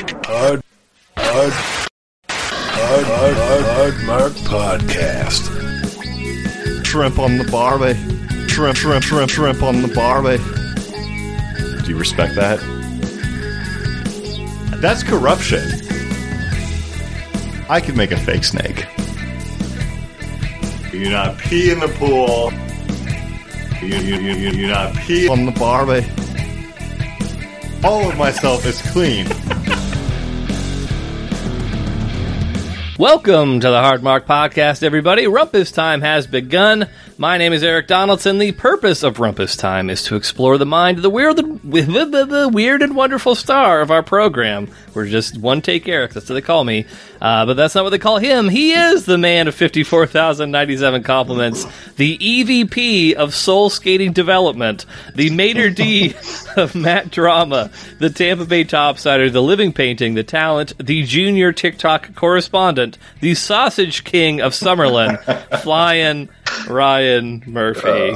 Hard, hard, hard, hard, hard, hard Mark Podcast. Shrimp on the barbie. Shrimp, shrimp, shrimp, shrimp on the barbie. Do you respect that? That's corruption. I could make a fake snake. You not pee in the pool. You, you, you, you do not pee. On the barbie. All of myself is clean. Welcome to the Hard Mark Podcast, everybody. Rumpus Time has begun. My name is Eric Donaldson. The purpose of Rumpus Time is to explore the mind of the weird, the weird and wonderful star of our program. We're just one take Eric. That's what they call me. Uh, but that's not what they call him. He is the man of 54,097 compliments, the EVP of Soul Skating Development, the Mater D of Matt Drama, the Tampa Bay Topsider, the Living Painting, the Talent, the Junior TikTok Correspondent, the Sausage King of Summerlin, Flying Ryan Murphy.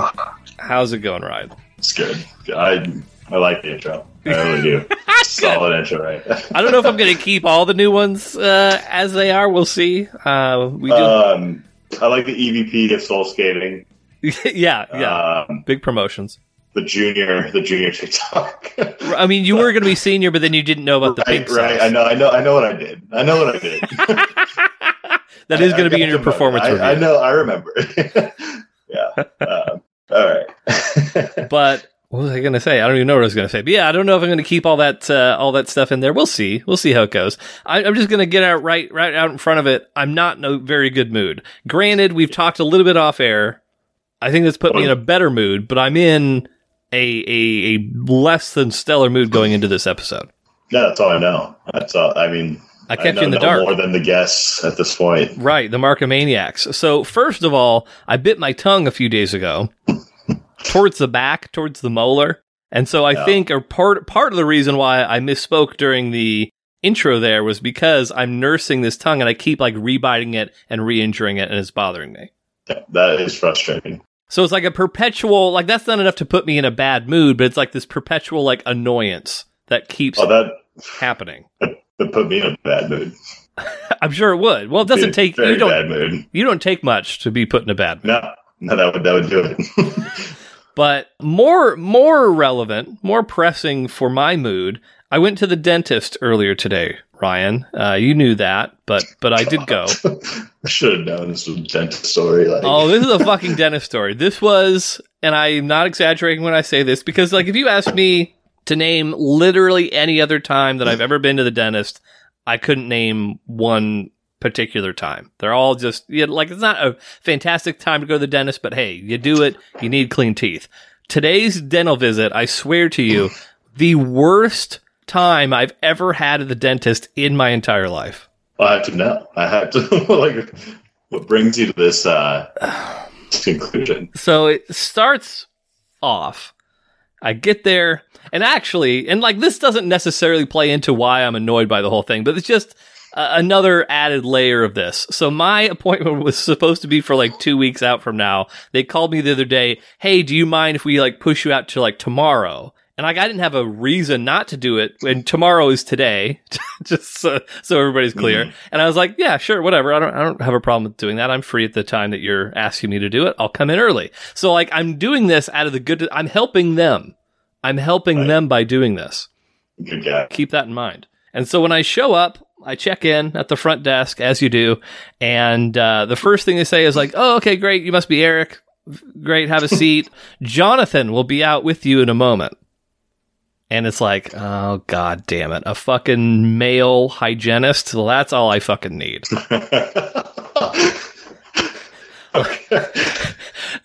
How's it going, Ryan? It's good. I I like the intro. I really do. Solid intro, right? I don't know if I'm going to keep all the new ones uh, as they are. We'll see. Uh, we do. Um, I like the EVP of Soul Skating. yeah, yeah. Um, Big promotions. the junior, the junior TikTok. I mean, you were going to be senior, but then you didn't know about the right, pink right. I know, I know, I know what I did. I know what I did. That is going to be in your performance I, review. I know. I remember. yeah. Um, all right. But what was I going to say? I don't even know what I was going to say. But yeah, I don't know if I'm going to keep all that uh, all that stuff in there. We'll see. We'll see how it goes. I, I'm just going to get out right right out in front of it. I'm not in a very good mood. Granted, we've talked a little bit off air. I think that's put me in a better mood, but I'm in a a, a less than stellar mood going into this episode. Yeah, that's all I know. That's all. I mean, I kept know you in the dark. more than the guests at this point. Right, the Markomaniacs. So first of all, I bit my tongue a few days ago, towards the back, towards the molar, and so I Yeah. think a part part of the reason why I misspoke during the intro there was because I'm nursing this tongue and I keep like rebiting it and re-injuring it, and it's bothering me. Yeah, That is frustrating. So it's like a perpetual like that's not enough to put me in a bad mood, but it's like this perpetual like annoyance that keeps Oh, that happening. that put me in a bad mood. I'm sure it would. Well, it doesn't take you don't bad mood. you don't take much to be put in a bad mood. No, no, that would that would do it. But more more relevant, more pressing for my mood, I went to the dentist earlier today, Ryan. Uh, you knew that, but but I did go. I should have known this was a dentist story. Like, Oh, this is a fucking dentist story. This was, and I'm not exaggerating when I say this, because like if you ask me to name literally any other time that I've ever been to the dentist, I couldn't name one particular time. They're all just yeah, like it's not a fantastic time to go to the dentist, but hey, you do it. You need clean teeth. Today's dental visit, I swear to you, the worst time I've ever had at the dentist in my entire life. I have to know. I have to. like, what brings you to this uh, conclusion? So it starts off. I get there, and actually, and like this doesn't necessarily play into why I'm annoyed by the whole thing, but it's just uh, another added layer of this. So my appointment was supposed to be for like two weeks out from now. They called me the other day. Hey, do you mind if we like push you out to like tomorrow? And like I didn't have a reason not to do it. And tomorrow is today, just so, so everybody's clear. And I was like, yeah, sure, whatever. I don't, I don't have a problem with doing that. I'm free at the time that you're asking me to do it. I'll come in early. So like I'm doing this out of the good. I'm helping them. I'm helping Right. them by doing this Good guy. keep that in mind. And so when I show up, I check in at the front desk as you do, and uh, the first thing they say is like, "Oh, okay, great, you must be Eric. Great, have a seat. Jonathan will be out with you in a moment." And it's like, oh god damn it, a fucking male hygienist. Well, that's all I fucking need.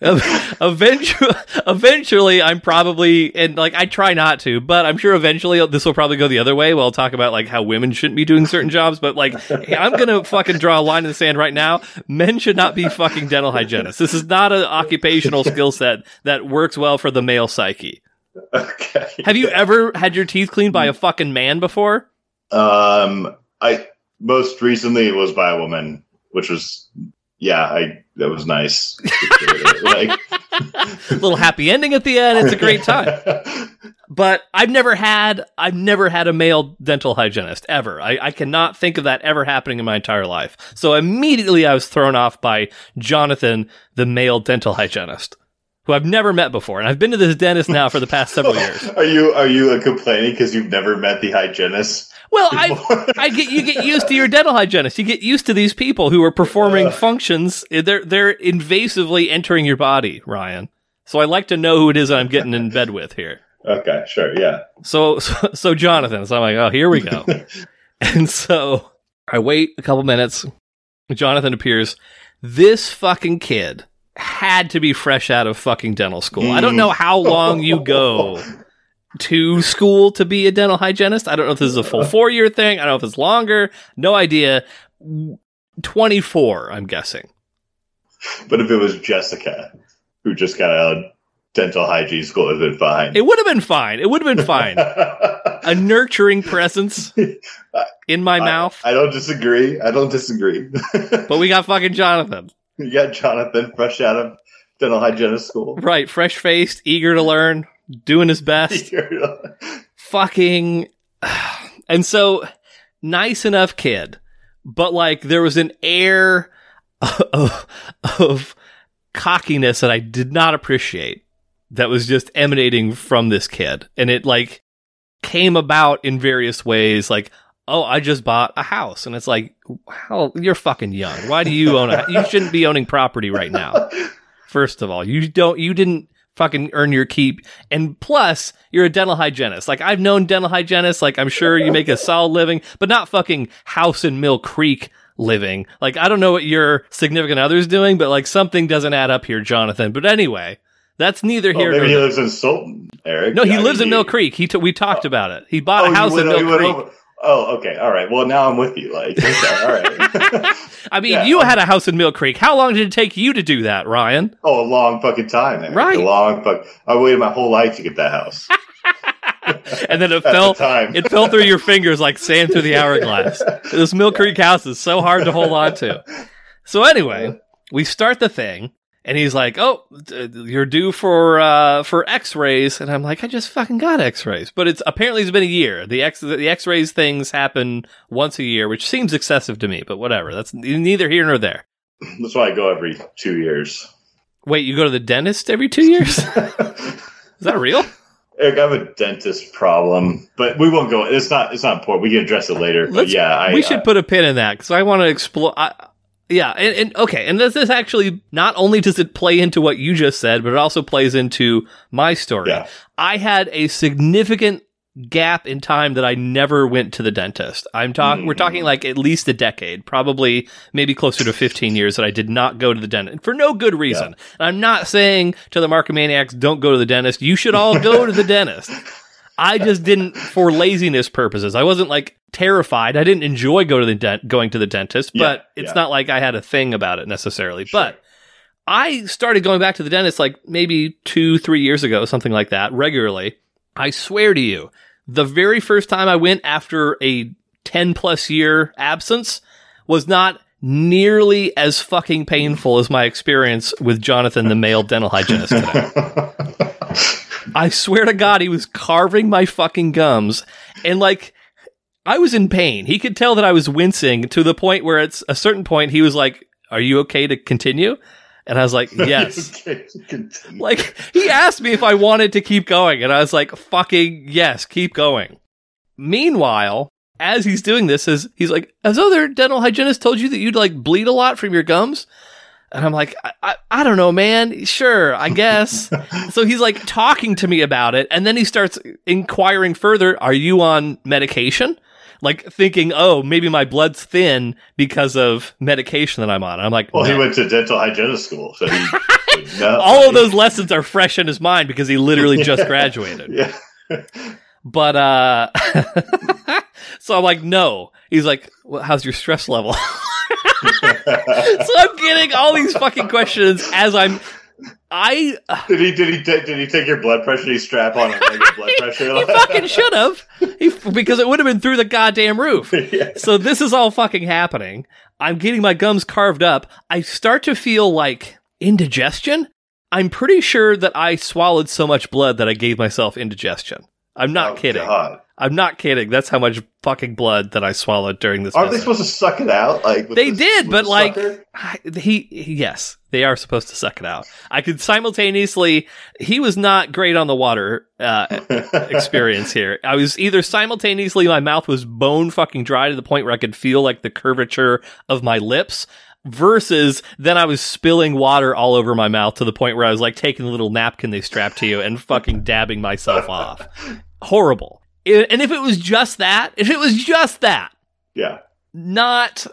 eventually, eventually, I'm probably and like I try not to, but I'm sure eventually this will probably go the other way. We'll I'll talk about like how women shouldn't be doing certain jobs, but like I'm gonna fucking draw a line in the sand right now. Men should not be fucking dental hygienists. This is not an occupational skill set that works well for the male psyche. okay. Have you ever had your teeth cleaned by a fucking man before? Um, I most recently it was by a woman, which was yeah, I that was nice. like Little happy ending at the end. It's a great time. But I've never had I've never had a male dental hygienist ever. I, I cannot think of that ever happening in my entire life. So immediately I was thrown off by Jonathan, the male dental hygienist, who I've never met before, and I've been to this dentist now for the past several years. Are you are you uh, complaining because you've never met the hygienist? Well, I I get you get used to your dental hygienist. You get used to these people who are performing Ugh. functions. They're they're invasively entering your body, Ryan. So I like to know who it is I'm getting in bed with here. Okay, sure, yeah. So, so, so Jonathan. So I'm like, oh, here we go. and so I wait a couple minutes. Jonathan appears. This fucking kid had to be fresh out of fucking dental school. I don't know how mm. long you go to school to be a dental hygienist. I don't know if this is a full four year thing. I don't know if it's longer. No idea. 24, I'm guessing. But if it was Jessica, who just got out of dental hygiene school, it would have been fine. It would have been fine. It would have been fine. a nurturing presence in my I- mouth. I, don't disagree. I don't disagree. but we got fucking Jonathan. you got Jonathan fresh out of dental hygienist school. Right, fresh faced, eager to learn, doing his best. fucking. And so, nice enough kid, but like there was an air of, of cockiness that I did not appreciate that was just emanating from this kid. And it like came about in various ways, like, oh, I just bought a house. And it's like, hell, you're fucking young. Why do you own a You shouldn't be owning property right now. First of all, you don't, you didn't fucking earn your keep. And plus, you're a dental hygienist. Like, I've known dental hygienists. Like, I'm sure you make a solid living, but not fucking house in Mill Creek living. Like, I don't know what your significant other's doing, but like something doesn't add up here, Jonathan. But anyway, that's neither Well, here maybe nor he lives in Sultan, Eric. No, he I lives mean, in Mill Creek. He t- we talked oh. about it. He bought Oh, a house went- in Mill Creek. Oh, okay, all right. Well, now I'm with you. Like, okay, all right. I mean, Yeah. you had a house in Mill Creek. How long did it take you to do that, Ryan? oh, a long fucking time, Eric. Right. A long fuck. I waited my whole life to get that house. And then it fell. the. It fell through your fingers like sand through the hourglass. This Mill Creek house is so hard to hold on to. So anyway, we start the thing, and he's like, "Oh, you're due for uh, for X-rays," and I'm like, "I just fucking got X-rays," but it's apparently it's been a year. The X the X-rays things happen once a year, which seems excessive to me, but whatever. That's neither here nor there. That's why I go every two years. Wait, you go to the dentist every two years? is that real? Eric, I have a dentist problem, but we won't go. It's not. It's not important. We can address it later. But Let's- yeah, I, we should uh, put a pin in that because I want to explore. I, yeah, and, and okay, and this, is actually not only does it play into what you just said, but it also plays into my story. Yeah. I had a significant gap in time that I never went to the dentist. I'm talking. We're hmm. talking like at least a decade, probably maybe closer to 15 years that I did not go to the dentist for no good reason. And I'm not saying to the Markomaniacs, don't go to the dentist. You should all go to the dentist. I just didn't for laziness purposes. I wasn't like terrified. I didn't enjoy go to the dent- going to the dentist, Yeah, but it's yeah. not like I had a thing about it necessarily. But I started going back to the dentist like maybe two, three years ago, something like that, regularly. I swear to you, the very first time I went after a 10 plus year absence was not nearly as fucking painful as my experience with Jonathan, the male dental hygienist today. I swear to God, he was carving my fucking gums. And like, I was in pain. He could tell that I was wincing to the point where it's a certain point he was like, Are you okay to continue? And I was like, Yes. Okay, like, he asked me if I wanted to keep going. And I was like, Fucking yes, keep going. Meanwhile, as he's doing this, is he's like, Has other dental hygienist told you that you'd like bleed a lot from your gums? And I'm like, I, I, I don't know, man. Sure, I guess. so he's like talking to me about it. And then he starts inquiring further Are you on medication? Like thinking, oh, maybe my blood's thin because of medication that I'm on. I'm like, Well, he went to dental hygienist school, so he. know. all of those lessons are fresh in his mind because he literally just graduated. Yeah. But uh so I'm like, no. He's like, well, how's your stress level? so I'm getting all these fucking questions as I'm I Did he? Did he? Did he take your blood pressure? Did he strap on a blood pressure? he fucking should have. He, because it would have been through the goddamn roof. yeah. So this is all fucking happening. I'm getting my gums carved up. I start to feel like indigestion. I'm pretty sure that I swallowed so much blood that I gave myself indigestion. I'm not Oh, kidding. God. I'm not kidding. That's how much fucking blood that I swallowed during this. Aren't they supposed to suck it out? Like with They the- did, but like? I- he, he- yes, they are supposed to suck it out. I could simultaneously. He was not great on the water uh, experience here. I was either simultaneously my mouth was bone fucking dry to the point where I could feel like the curvature of my lips. Versus then I was spilling water all over my mouth to the point where I was like taking the little napkin they strap to you and fucking dabbing myself off. Horrible. And if it was just that, if it was just that, yeah. not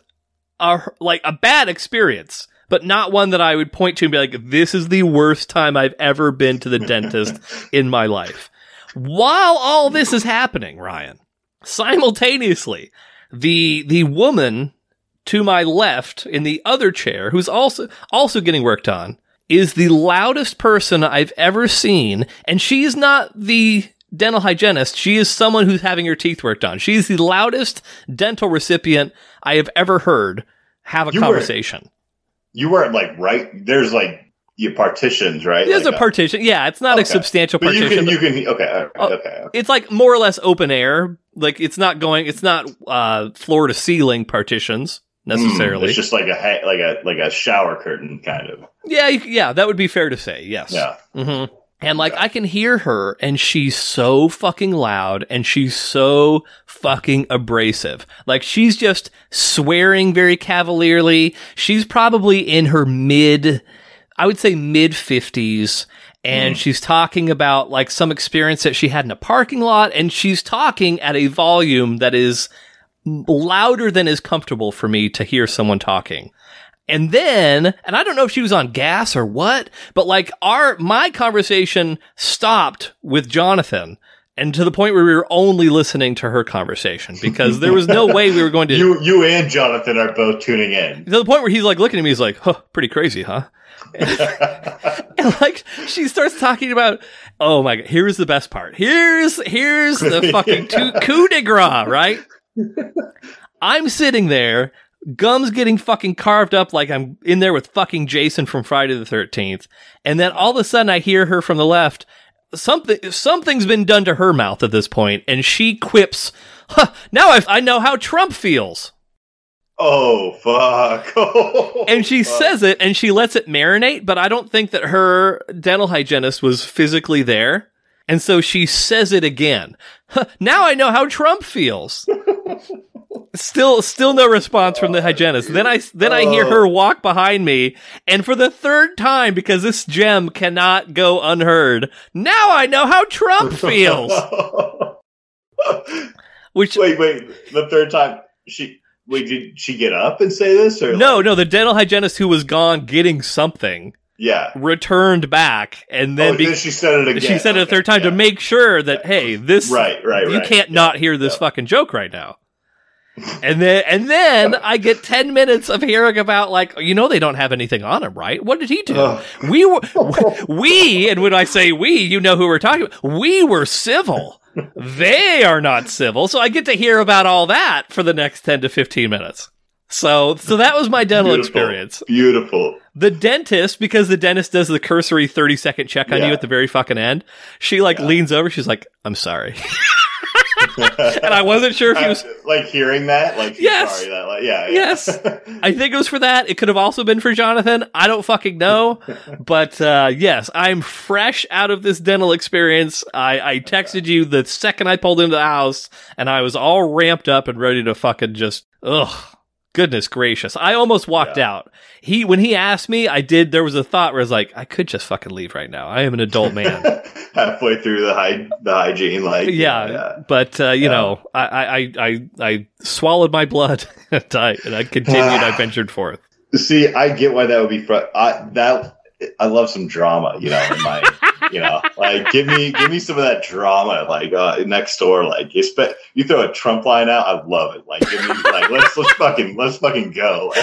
a like a bad experience, but not one that I would point to and be like, "This is the worst time I've ever been to the dentist in my life." While all this is happening, Ryan, simultaneously, the the woman to my left in the other chair, who's also also getting worked on, is the loudest person I've ever seen, and she's not the dental hygienist. She is someone who's having her teeth worked on. She's the loudest dental recipient I have ever heard have a You were- conversation. You weren't like right. There's like your partitions, right? There's Like, a partition. Yeah, it's not a substantial But you partition. can, you can. Okay, Oh, okay. okay. it's like more or less open air. Like it's not going. It's not uh, floor to ceiling partitions necessarily. Mm, it's just like a ha- like a like a shower curtain kind of. yeah, yeah, that would be fair to say. Yes. Yeah. hmm And like I can hear her and she's so fucking loud and she's so fucking abrasive. Like she's just swearing very cavalierly. She's probably in her mid, I would say mid fifties. And mm. she's talking about like some experience that she had in a parking lot and she's talking at a volume that is louder than is comfortable for me to hear someone talking. And then, and I don't know if she was on gas or what, but like our, my conversation stopped with Jonathan and to the point where we were only listening to her conversation because there was no way we were going to, You you and Jonathan are both tuning in. to the point where he's like looking at me, he's like, huh, pretty crazy, huh? And like she starts talking about, oh my god, here's the best part. Here's here's the fucking coup, coup de grace, right? I'm sitting there, gums getting fucking carved up like I'm in there with fucking Jason from Friday the Thirteenth, and then all of a sudden I hear her from the left. Something something's been done to her mouth at this point, and she quips, huh, "Now I, I know how Trump feels." Oh fuck! Oh, and she fuck. says it and she lets it marinate, but I don't think that her dental hygienist was physically there. And so she says it again. Huh, now I know how Trump feels. still, still no response from the oh, hygienist. Then I, then I hear her oh. walk behind me, and for the third time, because this gem cannot go unheard, now I know how Trump feels. Which wait, wait. The third time she wait. Did she get up and say this or no, like- no, the dental hygienist who was gone getting something Yeah. returned back, and then oh, be- then she said it again. she said it a third time yeah. to make sure that hey, this Right, right, you right. can't not hear this yeah. fucking joke right now. And then and then I get ten minutes of hearing about like you know they don't have anything on him, right? What did he do? Ugh. We were we and when I say we, you know who we're talking about. We were civil. they are not civil. So I get to hear about all that for the next ten to fifteen minutes. So so that was my dental Beautiful. experience. Beautiful. The dentist, because the dentist does the cursory 30 second check on Yeah. you at the very fucking end, she like Yeah. leans over. She's like, I'm sorry. and I wasn't sure if he was. Like hearing that, like Yes. sorry that, like, yeah, yeah. Yes. I think it was for that. It could have also been for Jonathan. I don't fucking know. But uh, yes, I'm fresh out of this dental experience. I, I texted you the second I pulled into the house, and I was all ramped up and ready to fucking just ugh. Goodness gracious! I almost walked Yeah. out. He when he asked me, I did. There was a thought where I was like, I could just fucking leave right now. I am an adult man. halfway through the hy- the hygiene, like yeah, yeah. but uh, you Yeah. know, I, I I I I swallowed my blood and I, and I continued. I ventured forth. See, I get why that would be. Fr- I that I love some drama, you know. In my, you know, like give me give me some of that drama, like uh, next door. Like you, spe- you throw a Trump line out, I love it. Like give me like let's let's fucking let's fucking go.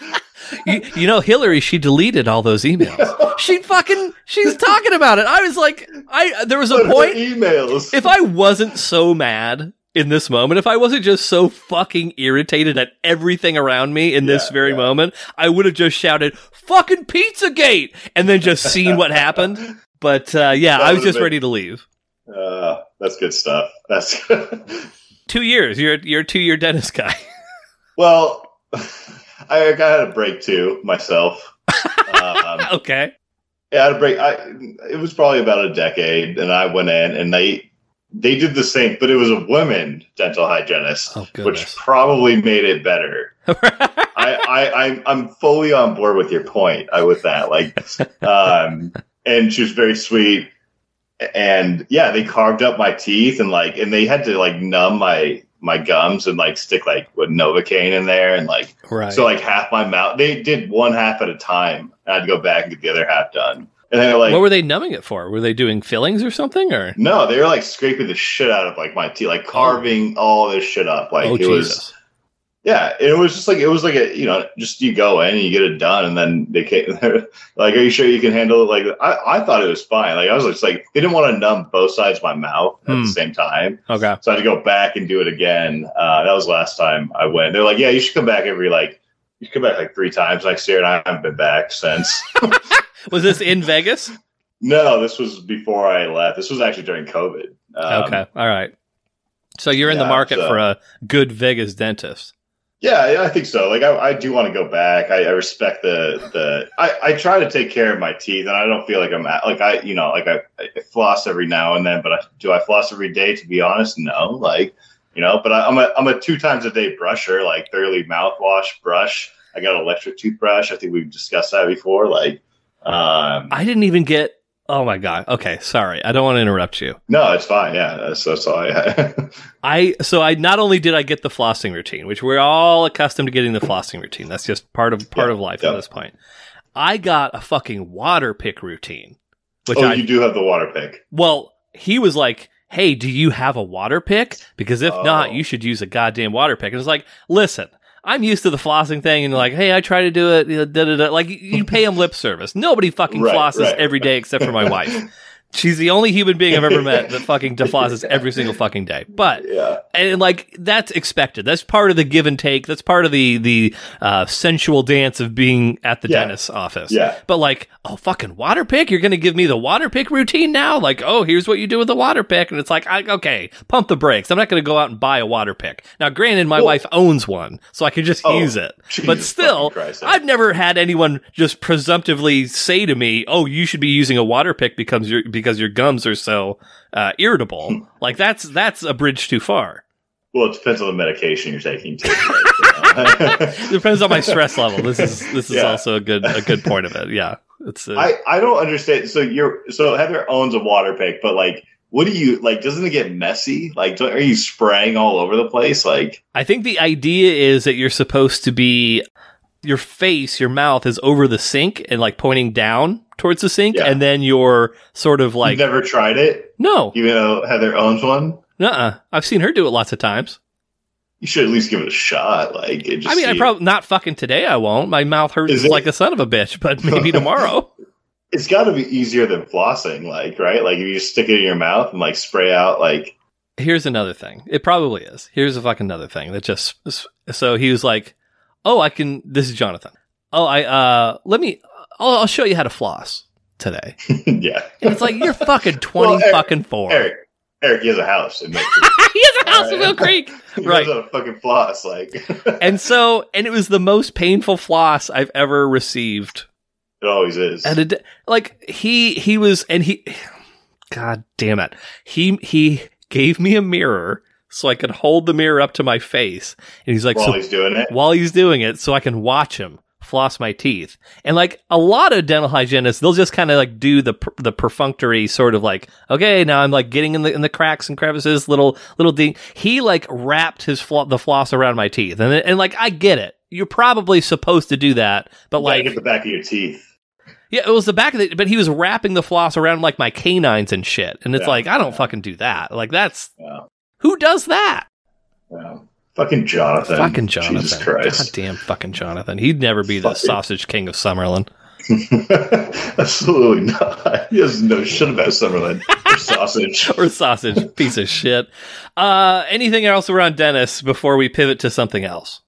you, you know, Hillary, she deleted all those emails. She fucking, she's talking about it. I was like, I, there was a What point, emails. if I wasn't so mad in this moment, if I wasn't just so fucking irritated at everything around me in this very yeah. moment, I would have just shouted "fucking Pizzagate" and then just seen what happened. But uh, yeah, I was just been- ready to leave. Uh, that's good stuff. That's Two years. You're you're a two year dentist guy. well. I got a break too myself. um, okay. Yeah, I had a break. I it was probably about a decade, and I went in, and they they did the same, but it was a woman dental hygienist, Oh which probably made it better. I, I I'm I'm fully on board with your point uh, with that. Like, um, and she was very sweet, and yeah, they carved up my teeth, and like, and they had to like numb my my gums and like stick like with novocaine in there, and like right. so like half my mouth. They did one half at a time. and I'd go back and get the other half done. And they're like, what were they numbing it for? Were they doing fillings or something? Or no, they were like scraping the shit out of like my teeth, like carving all this shit up. Like oh it Jesus. was, yeah, it was just like it was like a you know just you go in and you get it done, and then they came like, are you sure you can handle it? Like I, I thought it was fine. Like I was just like they didn't want to numb both sides of my mouth at Hmm. the same time, Okay. so I had to go back and do it again. Uh, that was the last time I went. They're like, yeah, you should come back every like. You come back like three times next year, and I haven't been back since. Was this in Vegas? No, this was before I left. This was actually during COVID. Um, okay. All right. So you're in the market so- for a good Vegas dentist. Yeah, yeah, I think so. Like, I, I do want to go back. I, I respect the the. I, I try to take care of my teeth, and I don't feel like I'm at, like I you know like I, I floss every now and then, but I, do I floss every day? To be honest, no. Like you know, but I, I'm a I'm a two times a day brusher, like thoroughly mouthwash, brush. I got an electric toothbrush. I think we've discussed that before. Like, um, I didn't even get. Oh my god. Okay, sorry. I don't want to interrupt you. no, it's fine. Yeah, that's that's all I. I so I not only did I get the flossing routine, which we're all accustomed to getting the flossing routine. That's just part of part Yeah, of life yeah. at this point. I got a fucking water pick routine, which oh, I you do have the water pick. well, he was like, "Hey, do you have a water pick? Because if not, Oh. you should use a goddamn water pick." And it's like, listen. I'm used to the flossing thing, and like, hey, I try to do it. you know, Da, da, da. Like, you- pay him lip service. Nobody fucking Right, flosses right. every day except for my wife. She's the only human being I've ever met that fucking flosses every single fucking day. But Yeah. and like that's expected. That's part of the give and take. That's part of the the uh, sensual dance of being at the Yeah. dentist's office. Yeah. But like, oh fucking water pick! You're gonna give me the water pick routine now? Like, oh, here's what you do with the water pick, and it's like, I, okay, pump the brakes. I'm not gonna go out and buy a water pick. Now, granted, my wife owns one, so I can just Oh, use it. Jesus but still, Christ. I've never had anyone just presumptively say to me, "Oh, you should be using a water pick because your because your gums are so uh, irritable." like that's that's a bridge too far. Well, it depends on the medication you're taking too. know? Depends on my stress level. This is this is Yeah. also a good a good point of it. Yeah, it's uh, I, I don't understand. So you're so Heather owns a water pick, but like, what do you like? Doesn't it get messy? Like, don't, are you spraying all over the place? Like, I think the idea is that you're supposed to be your face, your mouth is over the sink and like pointing down towards the sink, Yeah. and then you're sort of like you've never tried it, no, even though Heather owns one. uh, I've seen her do it lots of times. You should at least give it a shot. Like, just I mean, I probably not fucking today. I won't. My mouth hurts Is it- like a son of a bitch, but maybe tomorrow. it's got to be easier than flossing. Like, right? Like, if you just stick it in your mouth and like spray out, like, Here's another thing. It probably is. Here's a fucking another thing that just so he was like, "Oh, I can." This is Jonathan. Oh, I uh, let me. I'll, I'll show you how to floss today. yeah. And it's like you're fucking twenty Well, Eric- fucking four. Eric, Eric, he has a house in Mill he has a house in Right. Mill Creek. He Right. knows how to fucking floss. Like, And so, and it was the most painful floss I've ever received. It always is. And it, like he he was, and he, God damn it, he he gave me a mirror so I could hold the mirror up to my face, and he's like, while so he's doing it. while he's doing it so I can watch him floss my teeth. And like a lot of dental hygienists, they'll just kind of like do the per- the perfunctory sort of like, okay, now I'm like getting in the in the cracks and crevices, little little ding. He like wrapped his the floss around my teeth, and and like I get it. You're probably supposed to do that, but You like get the back of your teeth. yeah, it was the back of the, but he was wrapping the floss around like my canines and shit. And it's Yeah, like, I don't fucking do that. Like that's, Yeah. Who does that? Fucking Jonathan. fucking Jonathan. Jesus Christ. God damn fucking Jonathan. He'd never be the sausage king of Summerlin. Absolutely not. He doesn't know shit about Summerlin or sausage. or sausage, piece of shit. Uh, anything else around Dennis before we pivot to something else?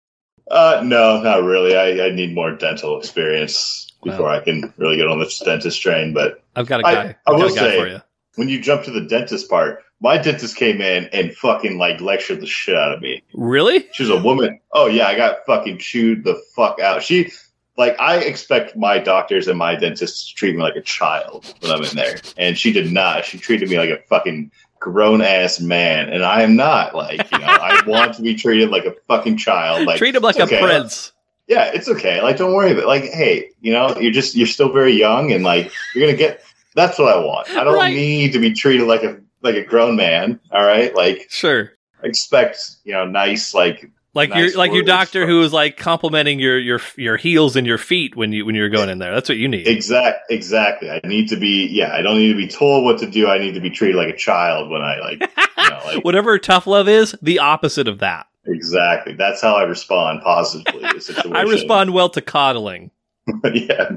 Uh, no, not really. I, I need more dental experience before Wow. I can really get on this dentist train. But I've got a I- guy. I I've got will a guy say- for you. when you jump to the dentist part, my dentist came in and fucking like lectured the shit out of me. Really? She was a woman. Oh yeah, I got fucking chewed the fuck out. She like I expect my doctors and my dentists to treat me like a child when I'm in there, and she did not. She treated me like a fucking grown ass man, and I am not. Like you know, I want to be treated like a fucking child. Like Treat him like it's a okay. prince. Yeah, it's okay. Like don't worry about. It. Like hey, you know, you're just you're still very young, and like you're gonna get. That's what I want. I don't Right. need to be treated like a like a grown man. All right, like Sure. expect you know nice like Like Nice your like your doctor from- who was like complimenting your your your heels and your feet when you when you're going in there. That's what you need. Exact, exactly. I need to be, yeah. I don't need to be told what to do. I need to be treated like a child when I like, you know, like Whatever tough love is, the opposite of that. exactly. That's how I respond positively to the situation. I respond well to coddling. yeah,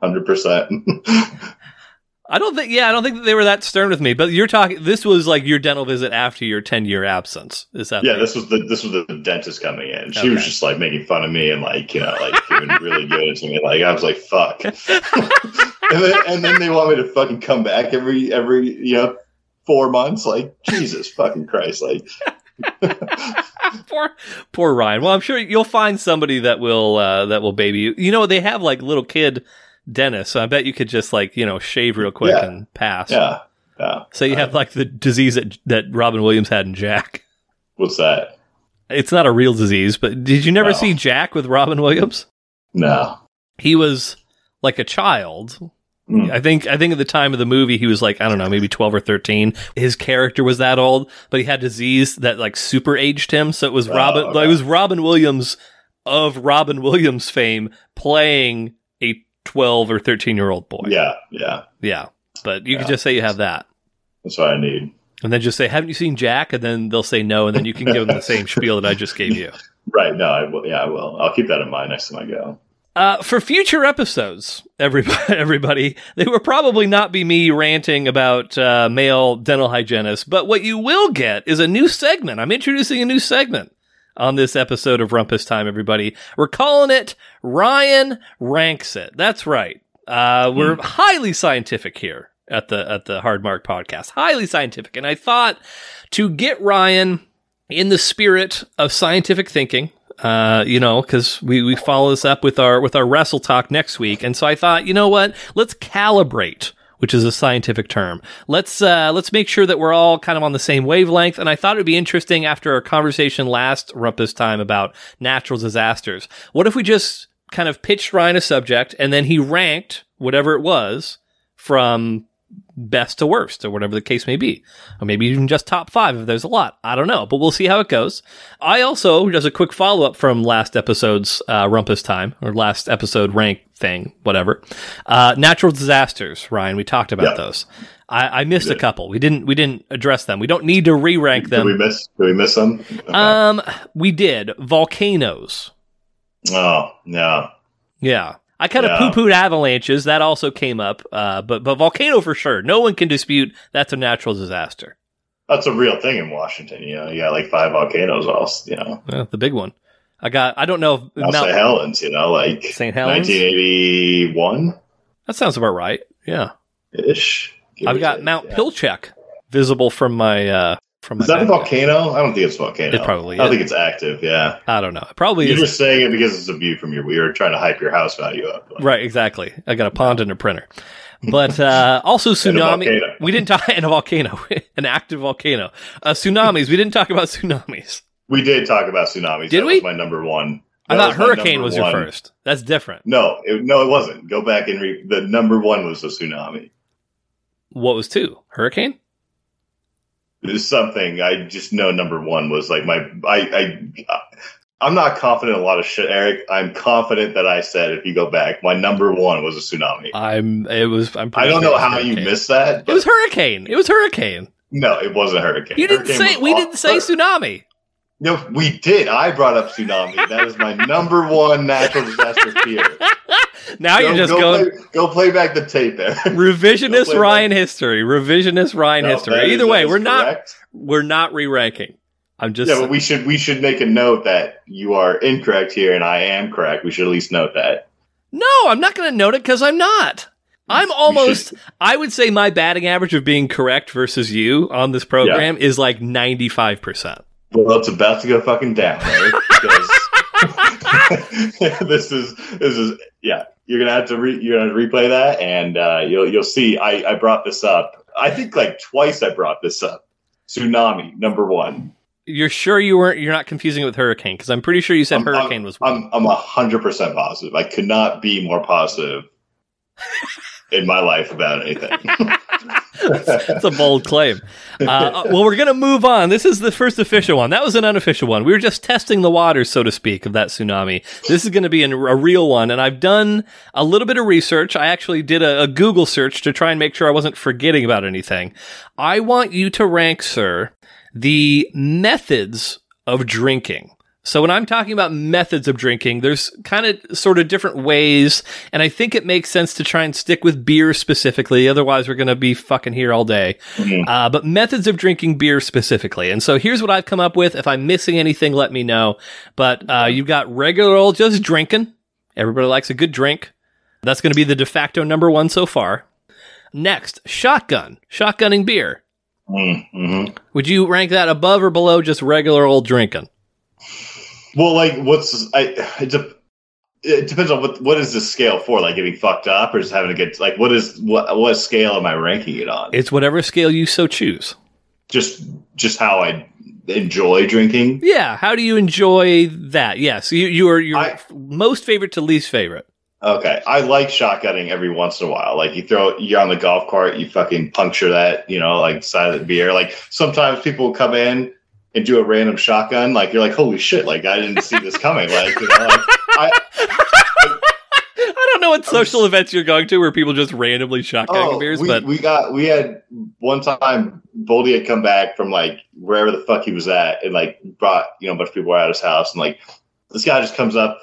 hundred percent. I don't think, yeah, I don't think that they were that stern with me. But you're talking. This was like your dental visit after your ten year absence. Is that? Yeah, the- this was the this was the dentist coming in. She Okay. was just like making fun of me and like you know like doing really good to me. Like I was like fuck, and then and then they want me to fucking come back every every you know four months. Like Jesus fucking Christ, like. poor, poor Ryan. Well, I'm sure you'll find somebody that will uh, that will baby you. You know, they have like little kid dentists, so I bet you could just like you know shave real quick Yeah. and pass. Yeah, yeah. So you have like the disease that that Robin Williams had in Jack. What's that? It's not a real disease, but did you never No. see Jack with Robin Williams? No. He was like a child. Mm. I think I think at the time of the movie he was like I don't know maybe twelve or thirteen. His character was that old, but he had disease that like super aged him. So it was Oh, Robin. okay. It was Robin Williams of Robin Williams fame playing a twelve or thirteen year old boy. Yeah, yeah. yeah. But you could Yeah. just say you have that, That's what I need. and then just say, "Haven't you seen Jack?" And then they'll say no, and then you can give them the same spiel that I just gave you. Right. No, I will. Yeah, I will. I'll keep that in mind next time I go. Uh, for future episodes, everybody, everybody, they will probably not be me ranting about uh, male dental hygienists, but what you will get is a new segment. I'm introducing a new segment on this episode of Rumpus Time, everybody. We're calling it Ryan Ranks It. That's right. Uh, we're highly scientific here at the at the Hard Mark podcast. Highly scientific. And I thought to get Ryan in the spirit of scientific thinking, uh, you know, because we, we follow this up with our with our wrestle talk next week, and so I thought, you know what, let's calibrate, which is a scientific term. Let's uh, let's make sure that we're all kind of on the same wavelength. And I thought it'd be interesting after our conversation last Rumpus time about natural disasters. What if we just kind of pitched Ryan a subject, and then he ranked whatever it was from best to worst or whatever the case may be. Or maybe even just top five if there's a lot. I don't know, but we'll see how it goes. I also, just a quick follow up from last episode's uh, Rumpus Time or last episode rank thing, whatever. Uh, natural disasters, Ryan, we talked about Yeah. those. I, I missed a couple. We didn't. We didn't address them. We don't need to re-rank Did we them. miss? Did we miss some? Okay. Um, we did volcanoes. oh no. Yeah. I kind of Yeah. poo pooed avalanches. That also came up. Uh, but, but volcano for sure. No one can dispute that's a natural disaster. That's a real thing in Washington. You know, you got like five volcanoes. All you know, Yeah, the big one. I got. I don't know. If Mount St. Helens. You know, like St. Helens? 1981 that sounds about right. Yeah, ish. I've got Mount Pilchuck visible from my uh from my. Is that a volcano? I don't think it's a volcano. It probably I don't think it's active. Yeah. I don't know. It probably You're is. just saying it because it's a view from your. We are trying to hype your house value up. Right, exactly. I got a pond and a printer. But uh, also tsunami. We didn't talk in a volcano, an active volcano. Uh, tsunamis. We didn't talk about tsunamis. We did talk about tsunamis. Did that we? Was my number one. I thought was hurricane was your one. first. That's different. No, it, no, it wasn't. Go back and read. The number one was the tsunami. What was two? Hurricane. Something I just know. Number one was like my. I. I I'm not confident in a lot of shit, Eric. I'm confident that I said if you go back, my number one was a tsunami. I'm. It was. I'm. I don't know how you missed that. It was hurricane. It was hurricane. no, it wasn't hurricane. You didn't Hurricane say. We aw- didn't say tsunami. No, we did. I brought up tsunami. That is my number one natural disaster fear. now you're Go- just go going Play, go play back the tape there. revisionist Ryan history. Revisionist Ryan No, history. Either way, we're not we're not re-ranking. I'm just Yeah, but we should we should make a note that you are incorrect here and I am correct. We should at least note that. No, I'm not going to note it because I'm not. I'm almost. I would say my batting average of being correct versus you on this program is like 95 percent. Well, it's about to go fucking down, Eric, because this is this is yeah. You're gonna have to re, you're gonna replay that, and uh, you'll you'll see. I I brought this up. I think like twice. I brought this up. Tsunami number one. You're sure you weren't? You're not confusing it with hurricane because I'm pretty sure you said I'm- hurricane was one. I'm I'm a hundred percent positive. I could not be more positive in my life about anything. That's a bold claim. Uh, well, we're going to move on. This is the first official one. That was an unofficial one. We were just testing the waters, so to speak, of that tsunami. This is going to be an, a real one. And I've done a little bit of research. I actually did a, a Google search to try and make sure I wasn't forgetting about anything. I want you to rank, sir, the methods of drinking. So when I'm talking about methods of drinking, there's kind of sort of different ways, and I think it makes sense to try and stick with beer specifically. Otherwise, we're going to be fucking here all day. Mhm. Uh, but methods of drinking beer specifically. And so here's what I've come up with. If I'm missing anything, let me know. But uh, you've got regular old just drinking. Everybody likes a good drink. That's going to be the de facto number one so far. Next, shotgun, shotgunning beer. mm-hmm. Would you rank that above or below just regular old drinking? Well, like, what's I? It, de- it depends on what what is the scale for? Like getting fucked up or just having a good like what is what what scale am I ranking it on? It's whatever scale you so choose. just just how I enjoy drinking. Yeah. How do you enjoy that? Yes. You, you are your I- most favorite to least favorite. Okay, I like shotgunning every once in a while. Like you throw you're on the golf cart, you fucking puncture that, you know, like side of the beer. Like sometimes people will come in and do a random shotgun. Like you're like, holy shit! Like I didn't see this coming. Like you know, like I, I don't know what social events you're going to where people just randomly shotgun Oh, beers, we, but we got we had one time Boldy had come back from like wherever the fuck he was at and like brought you know a bunch of people out of his house and like this guy just comes up.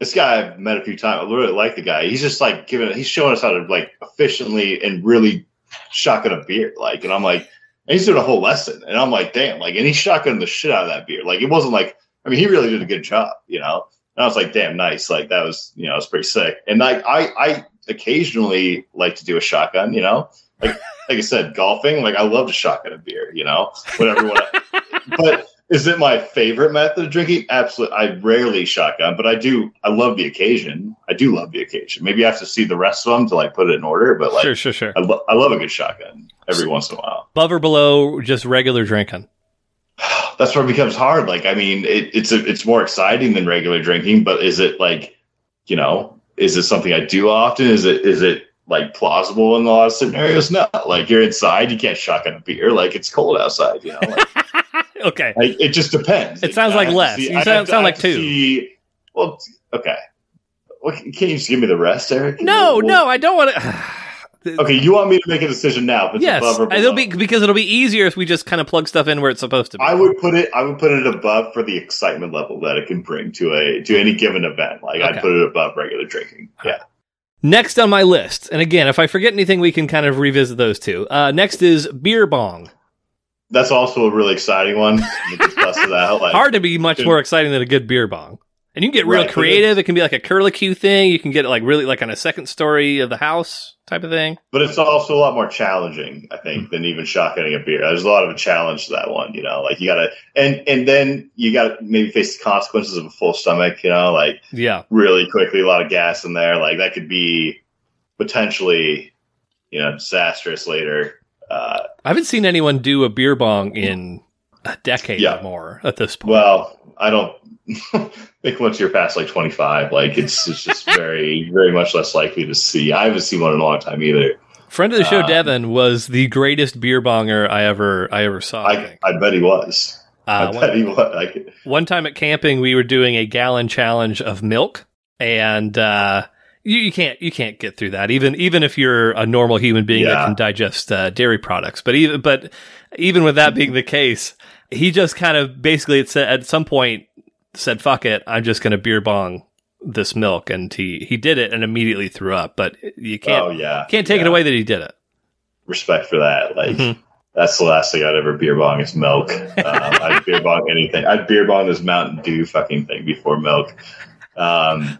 This guy I've met a few times. I really like the guy. He's just like giving he's showing us how to like efficiently and really shotgun a beer. Like and I'm like and he's doing a whole lesson and I'm like damn like and he shotgunned the shit out of that beer. Like it wasn't like I mean he really did a good job. You know. And I was like, damn, nice. Like that was, you know, it was pretty sick. And like I, I occasionally like to do a shotgun, you know, like like I said, golfing. Like I love to shotgun a beer, you know, when everyone. but is it my favorite method of drinking? Absolutely. I rarely shotgun, but I do. I love the occasion. I do love the occasion. Maybe I have to see the rest of them to like put it in order. But like, sure, sure, sure. I, lo- I love a good shotgun every once in a while. Above or below just regular drinking. that's where it becomes hard. Like, I mean, it, it's a, it's more exciting than regular drinking, but is it like, you know, is it something I do often? Is it is it like plausible in a lot of scenarios? No. Like you're inside, you can't shotgun a beer. Like it's cold outside. You know, like, Okay. it just depends. It sounds like less. see- You sound- to- sound like two. see- well, okay. Well, can't you just give me the rest, Eric? No, Well, no, I don't want to. Okay, you want me to make a decision now? If yes, above or it'll be because it'll be easier if we just kind of plug stuff in where it's supposed to be. I would put it. I would put it above for the excitement level that it can bring to a to any given event. Like Okay. I'd put it above regular drinking. Yeah. Next on my list, and again, if I forget anything, we can kind of revisit those two. Uh, next is beer bong. That's also a really exciting one. Like, Hard to be much Dude. more exciting than a good beer bong. And you can get real Right, creative. It can be like a curlicue thing. You can get it like really like on a second story of the house type of thing. but it's also a lot more challenging, I think, than even shotgunning a beer. There's a lot of a challenge to that one. You know, like you gotta and and then you gotta maybe face the consequences of a full stomach. You know, like Yeah. really quickly, a lot of gas in there. Like that could be potentially, you know, disastrous later. Uh, I haven't seen anyone do a beer bong in a decade Yeah. or more at this point. Well, I don't think once you're past like 25, like it's, it's just very, very much less likely to see. I haven't seen one in a long time either. Friend of the show, um, Devin, was the greatest beer bonger I ever I ever saw. I, I. I bet he was. Uh, I bet he was. One time at camping, we were doing a gallon challenge of milk, and uh, you, you can't you can't get through that even even if you're a normal human being that can digest uh, dairy products. But even but even with that being the case, he just kind of basically at, at some point said, "Fuck it, I'm just going to beer bong this milk, and he he did it and immediately threw up. But you can't oh yeah, can't take it away that he did it. Respect for that. Like Mhm. that's the last thing I'd ever beer bong is milk. Um, I'd beer bong anything. I'd beer bong this Mountain Dew fucking thing before milk. Um,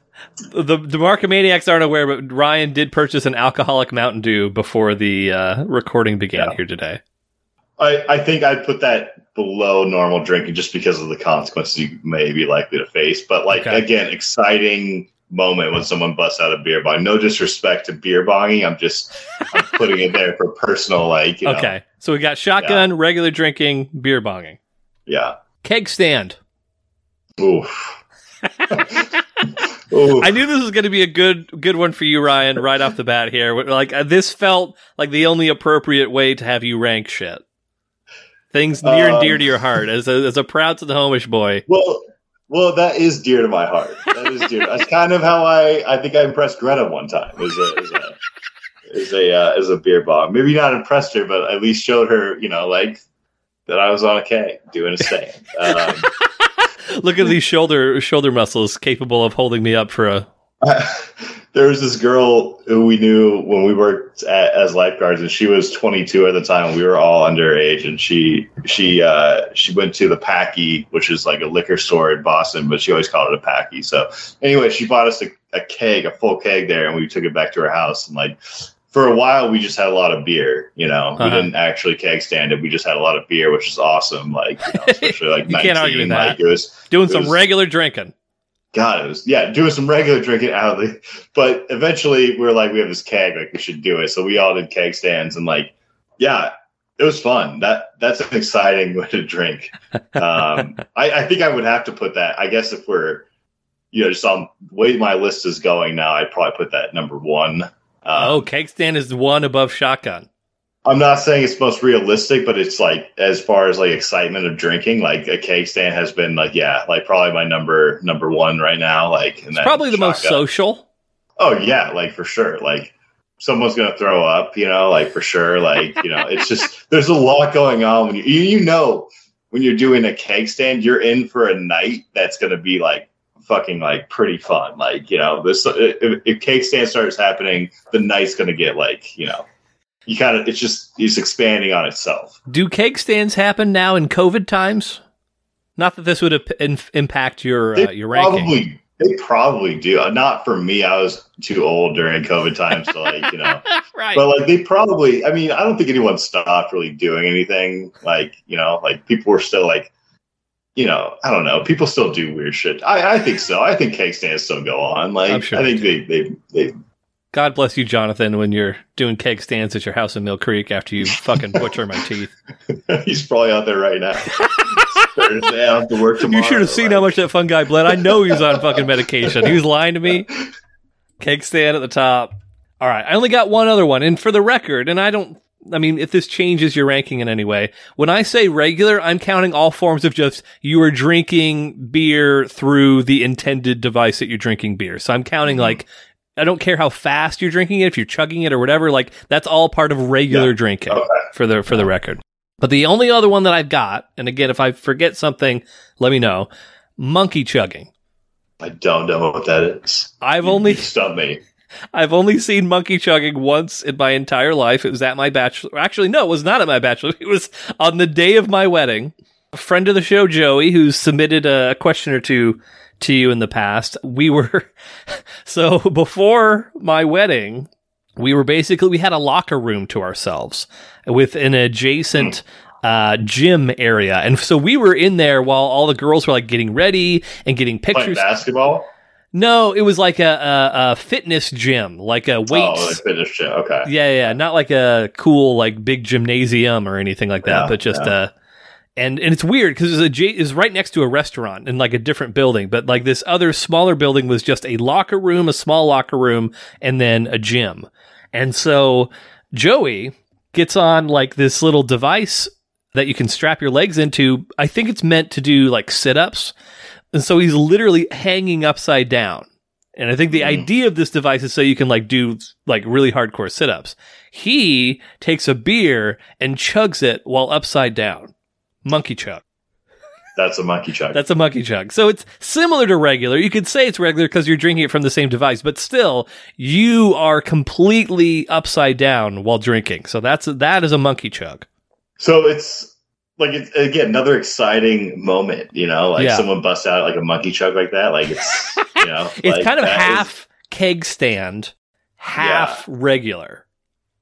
The the Markomaniacs aren't aware, but Ryan did purchase an alcoholic Mountain Dew before the uh, recording began Yeah. here today. I, I think I'd put that below normal drinking just because of the consequences you may be likely to face. But like Okay. again, exciting moment when someone busts out a beer bong. No disrespect to beer bonging. I'm just I'm putting it there for personal like you know, Okay, so we got shotgun, regular drinking, beer bonging, yeah. keg stand. Oof. I knew this was going to be a good good one for you, Ryan, right off the bat here. Like uh, this felt like the only appropriate way to have you rank shit. Things near and dear Um, to your heart, as a, as a proud to the homish boy. Well, well, that is dear to my heart. That is dear. That's kind of how I. I think I impressed Greta one time. As a as a as a, uh, as a beer bong. Maybe not impressed her, but at least showed her, you know, like that I was on a K doing a stand. Um, Look at these shoulder shoulder muscles capable of holding me up for a. there was this girl who we knew when we worked at, as lifeguards, and she was 22 at the time. We were all underage, and she she uh, she went to the Packy, which is like a liquor store in Boston, but she always called it a Packy. So anyway, she bought us a, a keg, a full keg there, and we took it back to her house. And like for a while, we just had a lot of beer. You know, we Uh-huh. didn't actually keg stand it. We just had a lot of beer, which is awesome. Like you know, especially like You can't argue that. like it was Doing It some was- regular drinking. God, it was yeah, doing some regular drinking out of the. But eventually, we're like, we have this keg, like we should do it. So we all did keg stands, and like, yeah, it was fun. That that's an exciting way to drink. Um, I, I think I would have to put that. I guess if we're, you know, just on the way my list is going now, I'd probably put that number one. Um, oh, keg stand is one above shotgun. I'm not saying it's most realistic, but it's like as far as like excitement of drinking, like a keg stand has been like yeah, like probably my number number one right now. Like and probably the most social. Oh yeah, like for sure. Like someone's gonna throw up, you know, like for sure. Like you know, it's just there's a lot going on when you you, you know when you're doing a keg stand, you're in for a night that's gonna be like fucking like pretty fun. Like you know, this if, if keg stand starts happening, the night's gonna get like you know. You kind of, it's just, it's expanding on itself. Do keg stands happen now in COVID times? Not that this would in- impact your uh, your ranking. probably, they probably do. Uh, Not for me. I was too old during COVID times to like, you know, right. But like they probably, I mean, I don't think anyone stopped really doing anything. Like you know, like people were still like, you know, I don't know. People still do weird shit. I, I think so. I think keg stands still go on. Like sure I think they they they. God bless you, Jonathan, when you're doing keg stands at your house in Mill Creek after you fucking butcher my teeth. he's probably out there right now. Thursday, I have to work tomorrow. You should have seen how much that fun guy bled. I know he was on fucking medication. He was lying to me. Keg stand at the top. All right, I only got one other one, and for the record, and I don't. I mean, if this changes your ranking in any way, when I say regular, I'm counting all forms of just you are drinking beer through the intended device that you're drinking beer. So I'm counting Mhm. like I don't care how fast you're drinking it, if you're chugging it or whatever. Like that's all part of regular Yeah. drinking Okay. for the for the record. But the only other one that I've got, and again, if I forget something, let me know. Monkey chugging. I don't know what that is. I've You- only stumped me. I've only seen monkey chugging once in my entire life. It was at my bachelor. Actually, no, it was not at my bachelor. It was on the day of my wedding. A friend of the show, Joey, who's submitted a question or two to you in the past. We were so before my wedding, we were basically we had a locker room to ourselves with an adjacent uh, gym area, and so we were in there while all the girls were like getting ready and getting Playing pictures. basketball. No, it was like a, a, a fitness gym, like a weights. Oh, like fitness shit. Okay. Yeah, yeah, not like a cool like big gymnasium or anything like that, Yeah, but just yeah. uh and and it's weird because it's a J- is right next to a restaurant in like a different building, but like this other smaller building was just a locker room, a small locker room, and then a gym. And so Joey gets on like this little device that you can strap your legs into. I think it's meant to do like sit ups. And so he's literally hanging upside down. And I think the Mhm. idea of this device is so you can like do like really hardcore sit ups. He takes a beer and chugs it while upside down. Monkey chug. That's a monkey chug. That's a monkey chug. So it's similar to regular. You could say it's regular because you're drinking it from the same device, but still, you are completely upside down while drinking. So that's that is a monkey chug. so it's like it's again another exciting moment. You know, like Yeah. someone busts out like a monkey chug like that. Like it's you know, It's like, kind of that is- half keg stand, half regular.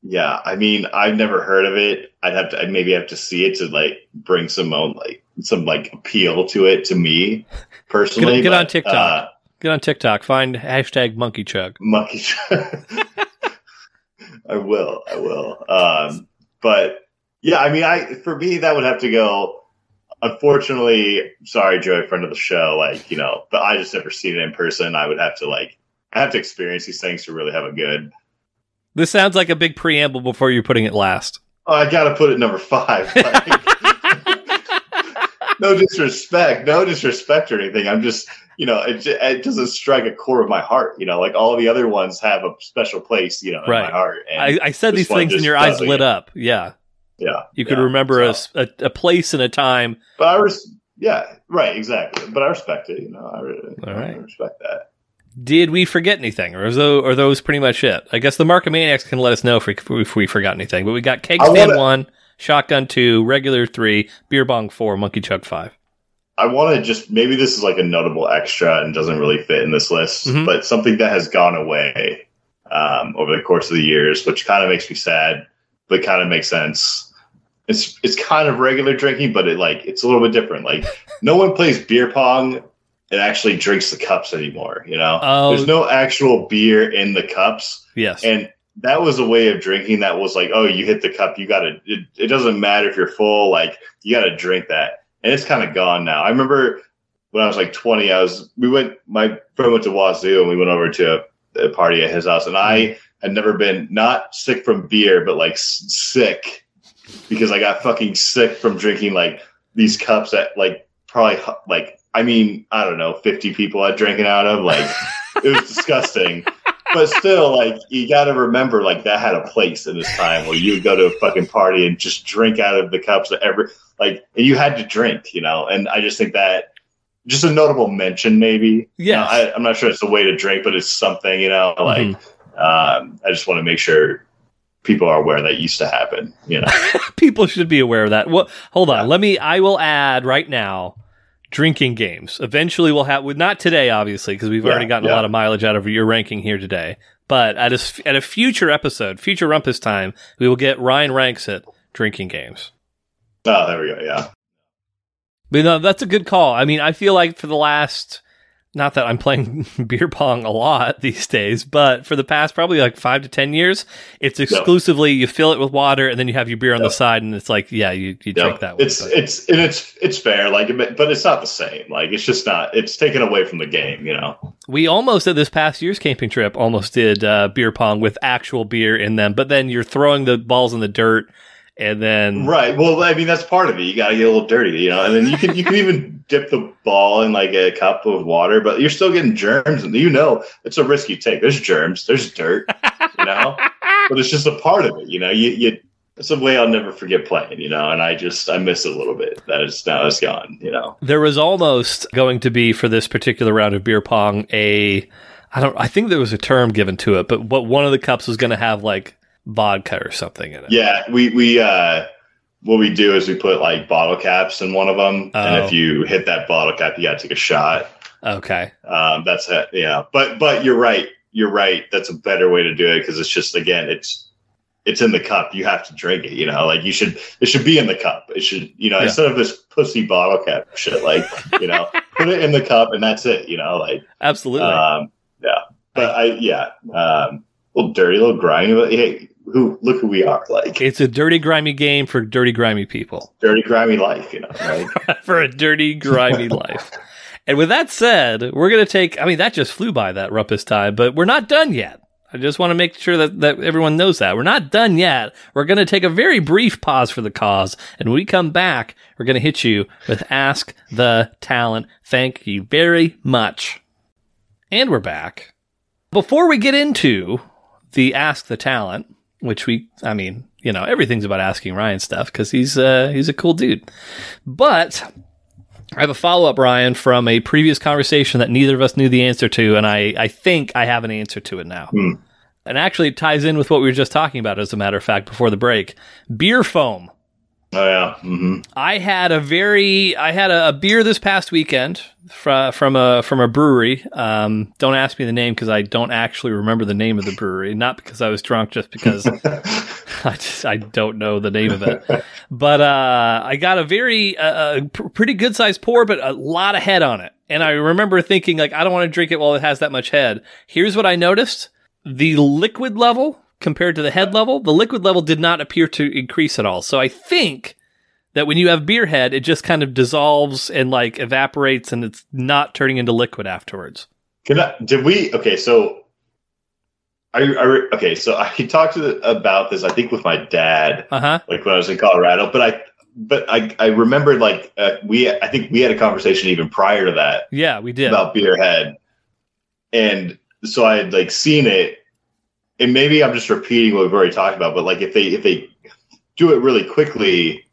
yeah, I mean, I've never heard of it. I'd have to I'd maybe have to see it to like bring some own like some like appeal to it to me personally. get but, on TikTok. uh, Get on TikTok, find hashtag monkey chug. monkey chug. I will. I will. Um, but yeah, I mean, I for me that would have to go. Unfortunately, sorry, Joey, friend of the show. Like you know, but I just never seen it in person. I would have to like I have to experience these things to really have a good. This sounds like a big preamble before you're putting it last. Oh, I got to put it number five. Like, no disrespect, no disrespect or anything. I'm just, you know, it, it doesn't strike a core of my heart. You know, like all the other ones have a special place, you know, in my heart. And I, I said these things and your eyes lit up. Yeah. Yeah, You could yeah. remember a So- s- a, a place and a time. But I res- yeah, right, exactly. But I respect it. You know, I, really, All I right. respect that. Did we forget anything, or is those, are those pretty much it? I guess the Markomaniacs can let us know if we, if we forgot anything. But we got Keg Stand one, Shotgun two, Regular three, Beer Bong four, Monkey Chug five. I want to just maybe this is like a notable extra and doesn't really fit in this list, Mhm. but something that has gone away um, over the course of the years, which kind of makes me sad, but kind of makes sense. It's it's kind of regular drinking, but it like it's a little bit different. Like no one plays beer pong and actually drinks the cups anymore. You know, Oh. there's no actual beer in the cups. Yes. And that was a way of drinking that was like, oh, you hit the cup, you got to, it, it doesn't matter if you're full, like, you got to drink that. And it's kind of gone now. I remember when I was like 20, I was, we went, my friend went to Wazzu and we went over to a, a party at his house. And I mm-hmm. Had never been not sick from beer, but like s- sick because I got fucking sick from drinking like these cups that like probably like, I mean, I don't know, 50 people had drinking out of. Like, it was disgusting but still, like you got to remember, like that had a place in this time where you would go to a fucking party and just drink out of the cups that every like, and you had to drink, you know. And I just think that just a notable mention, maybe. Yeah, Now, I, I'm not sure it's a way to drink, but it's something, you know. Like, Mm-hmm. Um, I just want to make sure people are aware that used to happen, you know. People should be aware of that. Well, hold on. Let me. I will add right now. Drinking games. Eventually, we'll have. Not today, obviously, because we've Yeah, already gotten a lot of mileage out of your ranking here today. But at a at a future episode, future Rumpus time, we will get Ryan ranks at drinking games. oh, there we go. Yeah. But no, that's a good call. I mean, I feel like for the last, not that I'm playing beer pong a lot these days, but for the past probably like five to ten years, it's exclusively you fill it with water and then you have your beer on the side, and it's like, yeah, you, you Yeah, drink that way. it's but- it's and it's it's fair, like, but but it's not the same. Like, it's just not. It's taken away from the game, you know. we almost at this past year's camping trip almost did uh, beer pong with actual beer in them, but then you're throwing the balls in the dirt, and then Right. Well, I mean, that's part of it. You got to get a little dirty, you know. And then you can you can even dip the ball in like a cup of water, but you're still getting germs, and you know it's a risk you take. There's germs, there's dirt, you know. but it's just a part of it, you know. You you. It's a way I'll never forget playing, you know. And I just I miss it a little bit. That is now it's gone, you know. There was almost going to be for this particular round of beer pong a I don't I think there was a term given to it, but what one of the cups was going to have like vodka or something in it. Yeah, we we uh what we do is we put like bottle caps in one of them, Oh. and if you hit that bottle cap, you got to take a shot. Okay. Um, that's it. Yeah, but but you're right. You're right. That's a better way to do it because it's just again, it's it's in the cup. You have to drink it. You know, like you should. It should be in the cup. It should. You know, Yeah. instead of this pussy bottle cap shit. Like you know, put it in the cup and that's it. You know, like Absolutely. um, yeah. But I yeah, um, a little dirty, a little grimy. But hey, who look who we are. Like it's a dirty grimy game for dirty grimy people. dirty, grimy life. You know, like for a dirty grimy life. And with that said, we're going to take I mean that just flew by that rumpus time, but we're not done yet. I just want to make sure that, that everyone knows that. We're not done yet. We're going to take a very brief pause for the cause. And when we come back, we're going to hit you with Ask the Talent. Thank you very much. And we're back. Before we get into the Ask the Talent, which we, I mean, you know, everything's about asking Ryan stuff because he's, uh, he's a cool dude. But I have a follow up, Ryan, from a previous conversation that neither of us knew the answer to, and I, I think I have an answer to it now. Hmm. And actually, it ties in with what we were just talking about, as a matter of fact, before the break. Beer foam. Oh yeah. hmm I had a very I had a, a beer this past weekend from from a from a brewery. Um, don't ask me the name because I don't actually remember the name of the brewery. Not because I was drunk, just because I just I don't know the name of it. But uh, I got a very uh, uh, pr- pretty good sized pour, but a lot of head on it. And I remember thinking like I don't want to drink it while it has that much head. Here's what I noticed: the liquid level compared to the head level, the liquid level did not appear to increase at all. So I think that when you have beer head, it just kind of dissolves and like evaporates and it's not turning into liquid afterwards. Can I, did we? Okay, so I, I okay, so I talked to the, about this. I think with my dad, Uh huh. like when I was in Colorado. But I, but I, I remembered like uh, we. I think we had a conversation even prior to that Yeah, we did. about beer head, and so I had like seen it, and maybe I'm just repeating what we've already talked about. But like if they if they do it really quickly,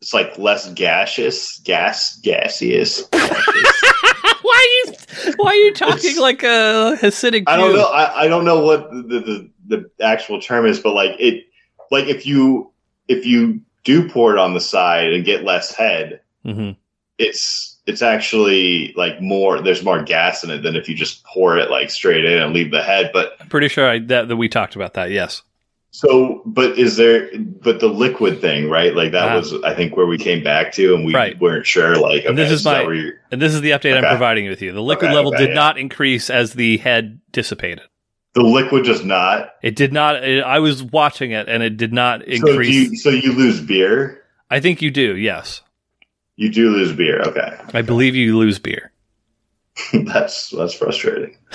it's like less gaseous, gas gaseous. gaseous. why are you why are you talking It's- like a Hasidic I don't know. I, I don't know what the, the the actual term is, but like it, like if you if you do pour it on the side and get less head, Mhm. it's it's actually like more. There's more gas in it than if you just pour it like straight in and leave the head. But I'm pretty sure I, that, that we talked about that. Yes. so, but is there? But the liquid thing, right? Like that Ah. was I think where we came back to, and we Right. weren't sure. Like, And this okay, is that my- And this is the update I'm providing with you. The liquid Okay, level okay, did yeah. not increase as the head dissipated. the liquid does not. It did not. It, I was watching it, and it did not So increase. you, so you lose beer. I think you do. Yes, You do lose beer. Okay, I believe you lose beer. that's that's frustrating.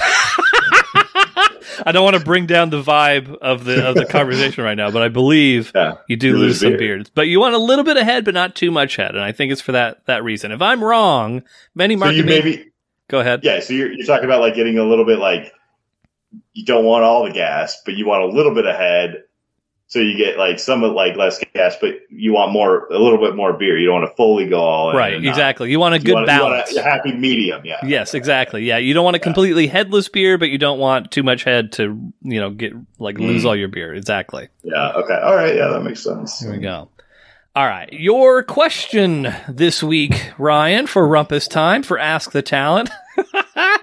I don't want to bring down the vibe of the of the conversation right now, but I believe Yeah. you do You lose, lose some beer. beard. But you want a little bit of head, but not too much head, and I think it's for that that reason. If I'm wrong, many So market you ma- maybe go ahead. yeah. So you're you're talking about like getting a little bit like you don't want all the gas, but you want a little bit of head. So you get like some of like less gas, but you want more a little bit more beer. You don't want to fully go all in. Right, and not- exactly. You want a good you want balance. a, a happy medium. Yeah. Yes, exactly. Yeah, you don't want a completely headless beer, but you don't want too much head to you know get like lose Mm. all your beer. Exactly. Yeah. Okay. All right. Yeah, that makes sense. Here we go. All right, your question this week, Ryan, for Rumpus Time for Ask the Talent.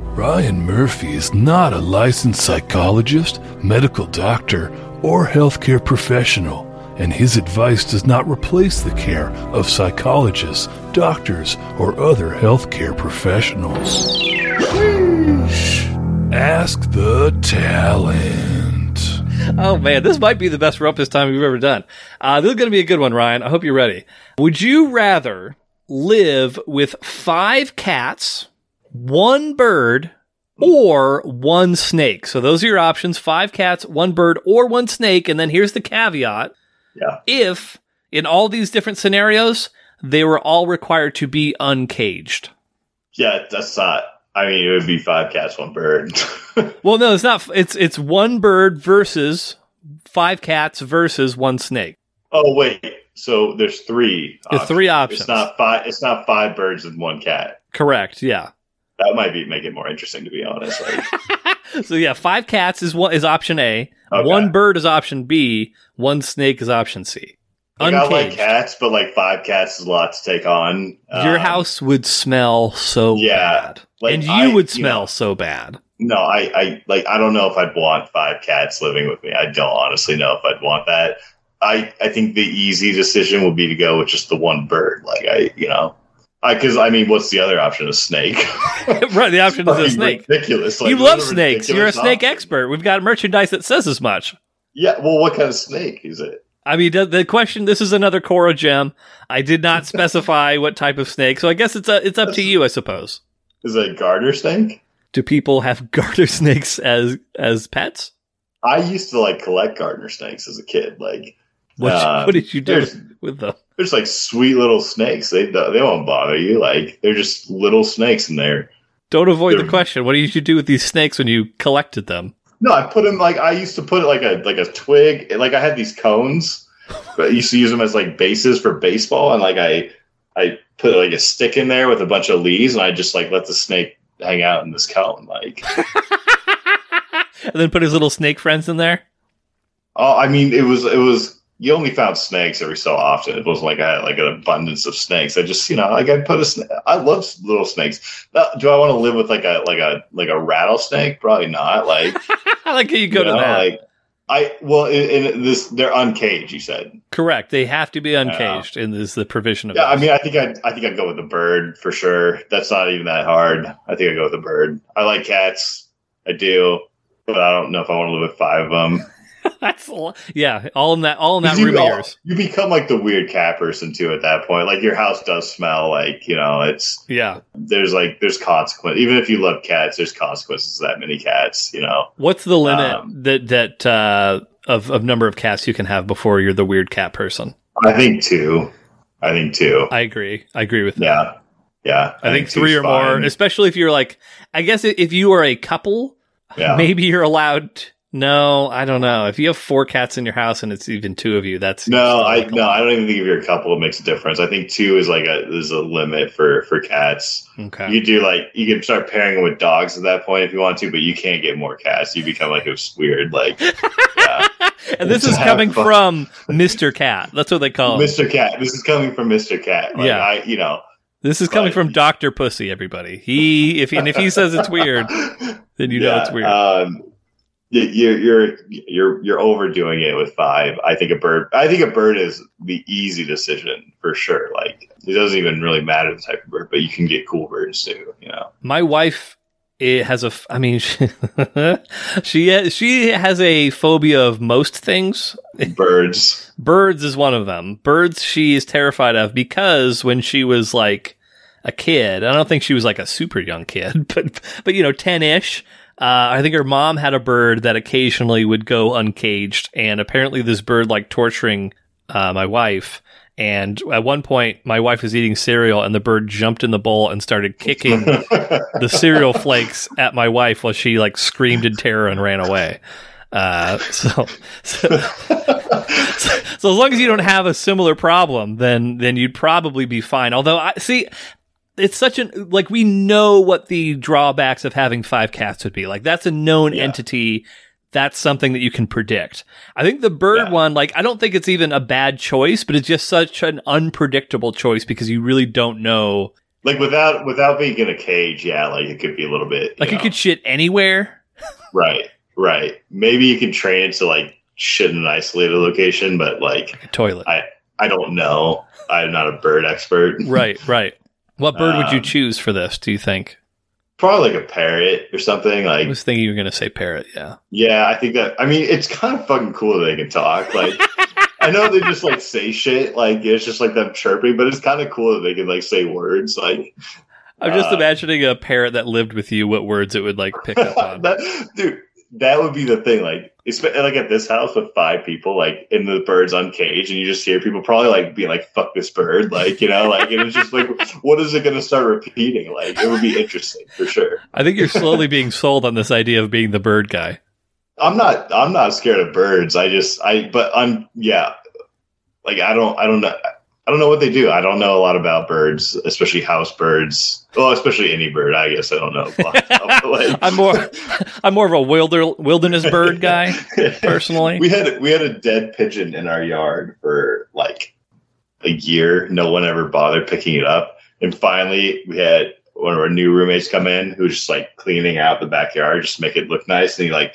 Ryan Murphy is not a licensed psychologist, medical doctor, or healthcare professional, and his advice does not replace the care of psychologists, doctors, or other healthcare professionals. Ask the talent. Oh man, this might be the best Rumpus Time we've ever done. Uh, this is going to be a good one, Ryan. I hope you're ready. Would you rather live with five cats, one bird, or one snake? So those are your options: five cats, one bird, or one snake. And then here's the caveat: Yeah. if in all these different scenarios they were all required to be uncaged. Yeah. That's not. I mean, it would be five cats, one bird. Well, no, it's not. It's it's one bird versus five cats versus one snake. oh wait. So there's three. There's three options. It's not five. It's not five birds and one cat. Correct. Yeah. That might be make it more interesting, to be honest. Like, So yeah, five cats is what is option A. Okay. One bird is option B. One snake is option C. like, I like cats, but like five cats is a lot to take on. Your Um, house would smell so yeah, bad, like, and you I- would you smell know- so bad. No, I, I like. I don't know if I'd want five cats living with me. I don't honestly know if I'd want that. I, I think the easy decision would be to go with just the one bird. Like I, you know, because I mean, what's the other option? A snake. right. The option is a snake. Ridiculous. Like, you love snakes. You're a snake options. expert. We've got merchandise that says as much. Yeah. Well, what kind of snake is it? I mean, the, the question. This is another Quora gem. I did not specify what type of snake, so I guess it's a, it's up to you, I suppose. Is it a garter snake? Do people have garter snakes as as pets? I used to like collect garter snakes as a kid. Like What, Uh, what did you do with them? they're just like sweet little snakes. They they won't bother you. Like they're just little snakes in there. Don't avoid the they're- question. What did you do with these snakes when you collected them? No, I put them like I used to put like a like a twig. Like I had these cones, but I used to use them as like bases for baseball, and like I I put like a stick in there with a bunch of leaves, and I just like let the snake hang out in this cone. Like, and then put his little snake friends in there. oh, I mean, it was it was. You only found snakes every so often. It wasn't like I had like an abundance of snakes. I just, you know, like I put a. sna- I love little snakes. Now, do I want to live with like a like a like a rattlesnake? Probably not. Like, I like how you go you to know, that. Like, I well, in, in this they're uncaged. You said. Correct. They have to be uncaged, and this is the provision of. Yeah, I mean, I think I I think I'd go with the bird for sure. That's not even that hard. I think I'd go with the bird. I like cats. I do, but I don't know if I want to live with five of them. that's a lot- yeah. All in that. All in that you, room of all- you become like the weird cat person too at that point. Like your house does smell like you know it's Yeah. there's like there's consequence. Even if you love cats, there's consequences to that many cats. You know. What's the limit Um, that that uh, of of number of cats you can have before you're the weird cat person? I think two. I think two. I agree. I agree with that. Yeah. Yeah. I, think two's three or more, especially if you're like, I guess if you are a couple, Yeah. maybe you're allowed. No, I don't know. If you have four cats in your house and it's even two of you, that's No, I like no. I don't even think if you're a couple it makes a difference. I think two is like a is a limit for for cats. Okay. You do like you can start pairing with dogs at that point if you want to, but you can't get more cats. You become like this weird like yeah. and this is coming fun. from Mr. Cat. That's what they call him. Mr. Cat. This is coming from Mr. Cat. Like, Yeah. I you know This is coming from Doctor Pussy. Everybody, he if and if he says it's weird, then you know it's weird. Um, you're you're you're you're overdoing it with five. I think a bird. I think a bird is the easy decision for sure. Like it doesn't even really matter the type of bird, but you can get cool birds too. You know. My wife it has a. f- I mean, she she, she has a phobia of most things. Birds. Birds is one of them. Birds she is terrified of because when she was like a kid, I don't think she was like a super young kid, but but you know, ten ish. Uh, I think her mom had a bird that occasionally would go uncaged, and apparently this bird like torturing uh, my wife. And at one point, my wife was eating cereal, and the bird jumped in the bowl and started kicking the cereal flakes at my wife while she like screamed in terror and ran away. Uh, so, so, so, as long as you don't have a similar problem, then then you'd probably be fine. Although I see, it's such an like we know what the drawbacks of having five cats would be. Like that's a known Yeah. entity. That's something that you can predict. I think the bird Yeah. one, like I don't think it's even a bad choice, but it's just such an unpredictable choice because you really don't know. like without without being in a cage, yeah, like it could be a little bit. Like it could shit anywhere. right, right. Maybe you can train it to like shit in an isolated location, but like Like a toilet. I I don't know. I'm not a bird expert. right, right. What bird would you Um, choose for this? Do you think? Probably like a parrot or something. Like I was thinking you were going to say parrot. Yeah. Yeah, I think that. I mean, it's kind of fucking cool that they can talk. Like, I know they just like say shit. Like, it's just like them chirping, but it's kind of cool that they can like say words. Like, I'm just Uh, imagining a parrot that lived with you. What words it would like pick up on? that, dude, that would be the thing. Like, like at this house with five people, like, and the bird's uncaged, and you just hear people probably like being like, "Fuck this bird," like, you know, like, and it's just like, what is it going to start repeating? Like, it would be interesting for sure. I think you're slowly being sold on this idea of being the bird guy. I'm not. I'm not scared of birds. I just. I. But I'm. Yeah. Like I don't. I don't know. I don't know what they do. I don't know a lot about birds, especially house birds. Well, especially any bird. I guess I don't know. a lot about, like- I'm more, I'm more of a wilder, wilderness bird guy personally. we had we had a dead pigeon in our yard for like a year. No one ever bothered picking it up, and finally we had one of our new roommates come in who was just like cleaning out the backyard just to make it look nice, and he like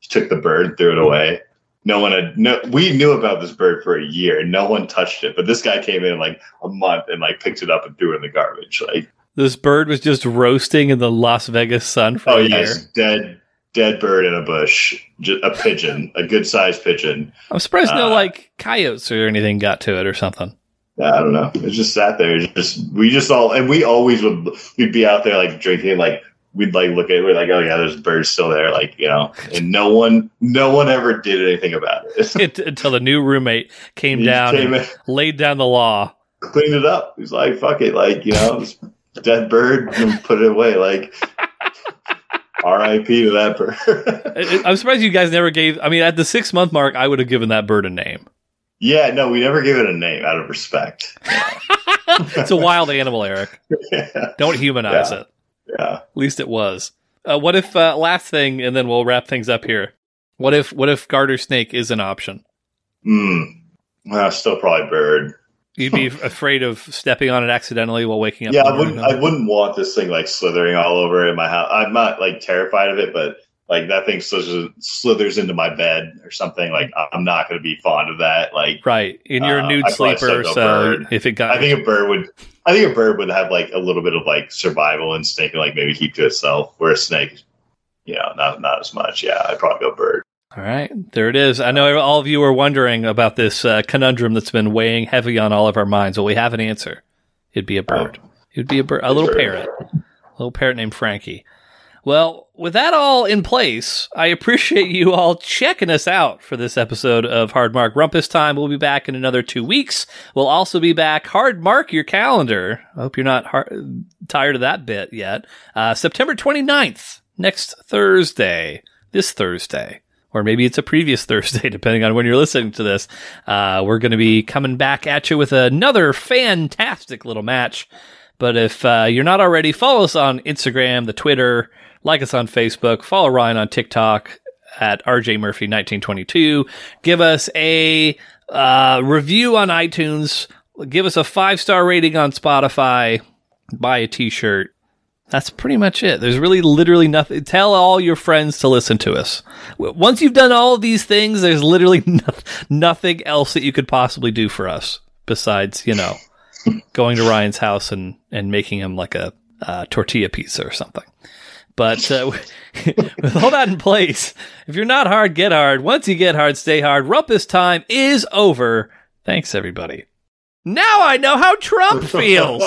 he took the bird, and threw it away. No one had no. We knew about this bird for a year, and no one touched it. But this guy came in like a month and like picked it up and threw it in the garbage. Like, This bird was just roasting in the Las Vegas sun for oh a yes, year. dead, dead bird in a bush, just a pigeon, a good sized pigeon. I'm surprised no Uh, like coyotes or anything got to it or something. I don't know. It just sat there. It just we just all and we always would we'd be out there like drinking like we'd like look at it, we're like, oh yeah, there's birds still there, like, you know. And no one no one ever did anything about it. Until the new roommate came He down came and in, laid down the law. cleaned it up. He's like, fuck it, like, you know, dead bird and put it away. Like R.I.P. to that bird. I'm surprised you guys never gave. I mean, at the six month mark, I would have given that bird a name. Yeah, no, we never give it a name out of respect. it's a wild animal, Eric. yeah. Don't humanize Yeah. it. Yeah. At least it was. Uh, what if uh, last thing, and then we'll wrap things up here. What if what if garter snake is an option? Hmm. Well, still probably bird. You'd be afraid of stepping on it accidentally while waking up. Yeah, I wouldn't. I wouldn't want this thing like slithering all over in my house. I'm not like terrified of it, but like that thing slithers, slithers into my bed or something. Like I'm not going to be fond of that. Like Right, and you're a Uh, nude I'd sleeper, so if it got, I think a bird would. I think a bird would have like a little bit of like survival instinct and like maybe keep to itself. Where a snake, you know, not not as much. Yeah, I'd probably go bird. all right, there it is. I know all of you are wondering about this uh, conundrum that's been weighing heavy on all of our minds. Well, we have an answer. It'd be a bird. It'd be a bird, a little parrot, a little parrot named Frankie. Well, with that all in place, I appreciate you all checking us out for this episode of Hard Mark Rumpus Time. We'll be back in another two weeks. We'll also be back. Hard mark your calendar. I hope you're not hard, tired of that bit yet. Uh, September 29th, next Thursday, this Thursday. Or maybe it's a previous Thursday, depending on when you're listening to this. Uh, we're going to be coming back at you with another fantastic little match. But if uh, you're not already, follow us on Instagram, the Twitter, like us on Facebook, follow Ryan on TikTok at RJ Murphy 1922. Give us a uh, review on iTunes. Give us a five star rating on Spotify. Buy a t shirt. That's pretty much it. There's really literally nothing. Tell all your friends to listen to us. Once you've done all of these things, there's literally no- nothing else that you could possibly do for us besides, you know, going to Ryan's house and, and making him like a uh, tortilla pizza or something. But uh, with all that in place, if you're not hard, get hard. Once you get hard, stay hard. Rumpus time is over. Thanks, everybody. Now I know how Trump feels.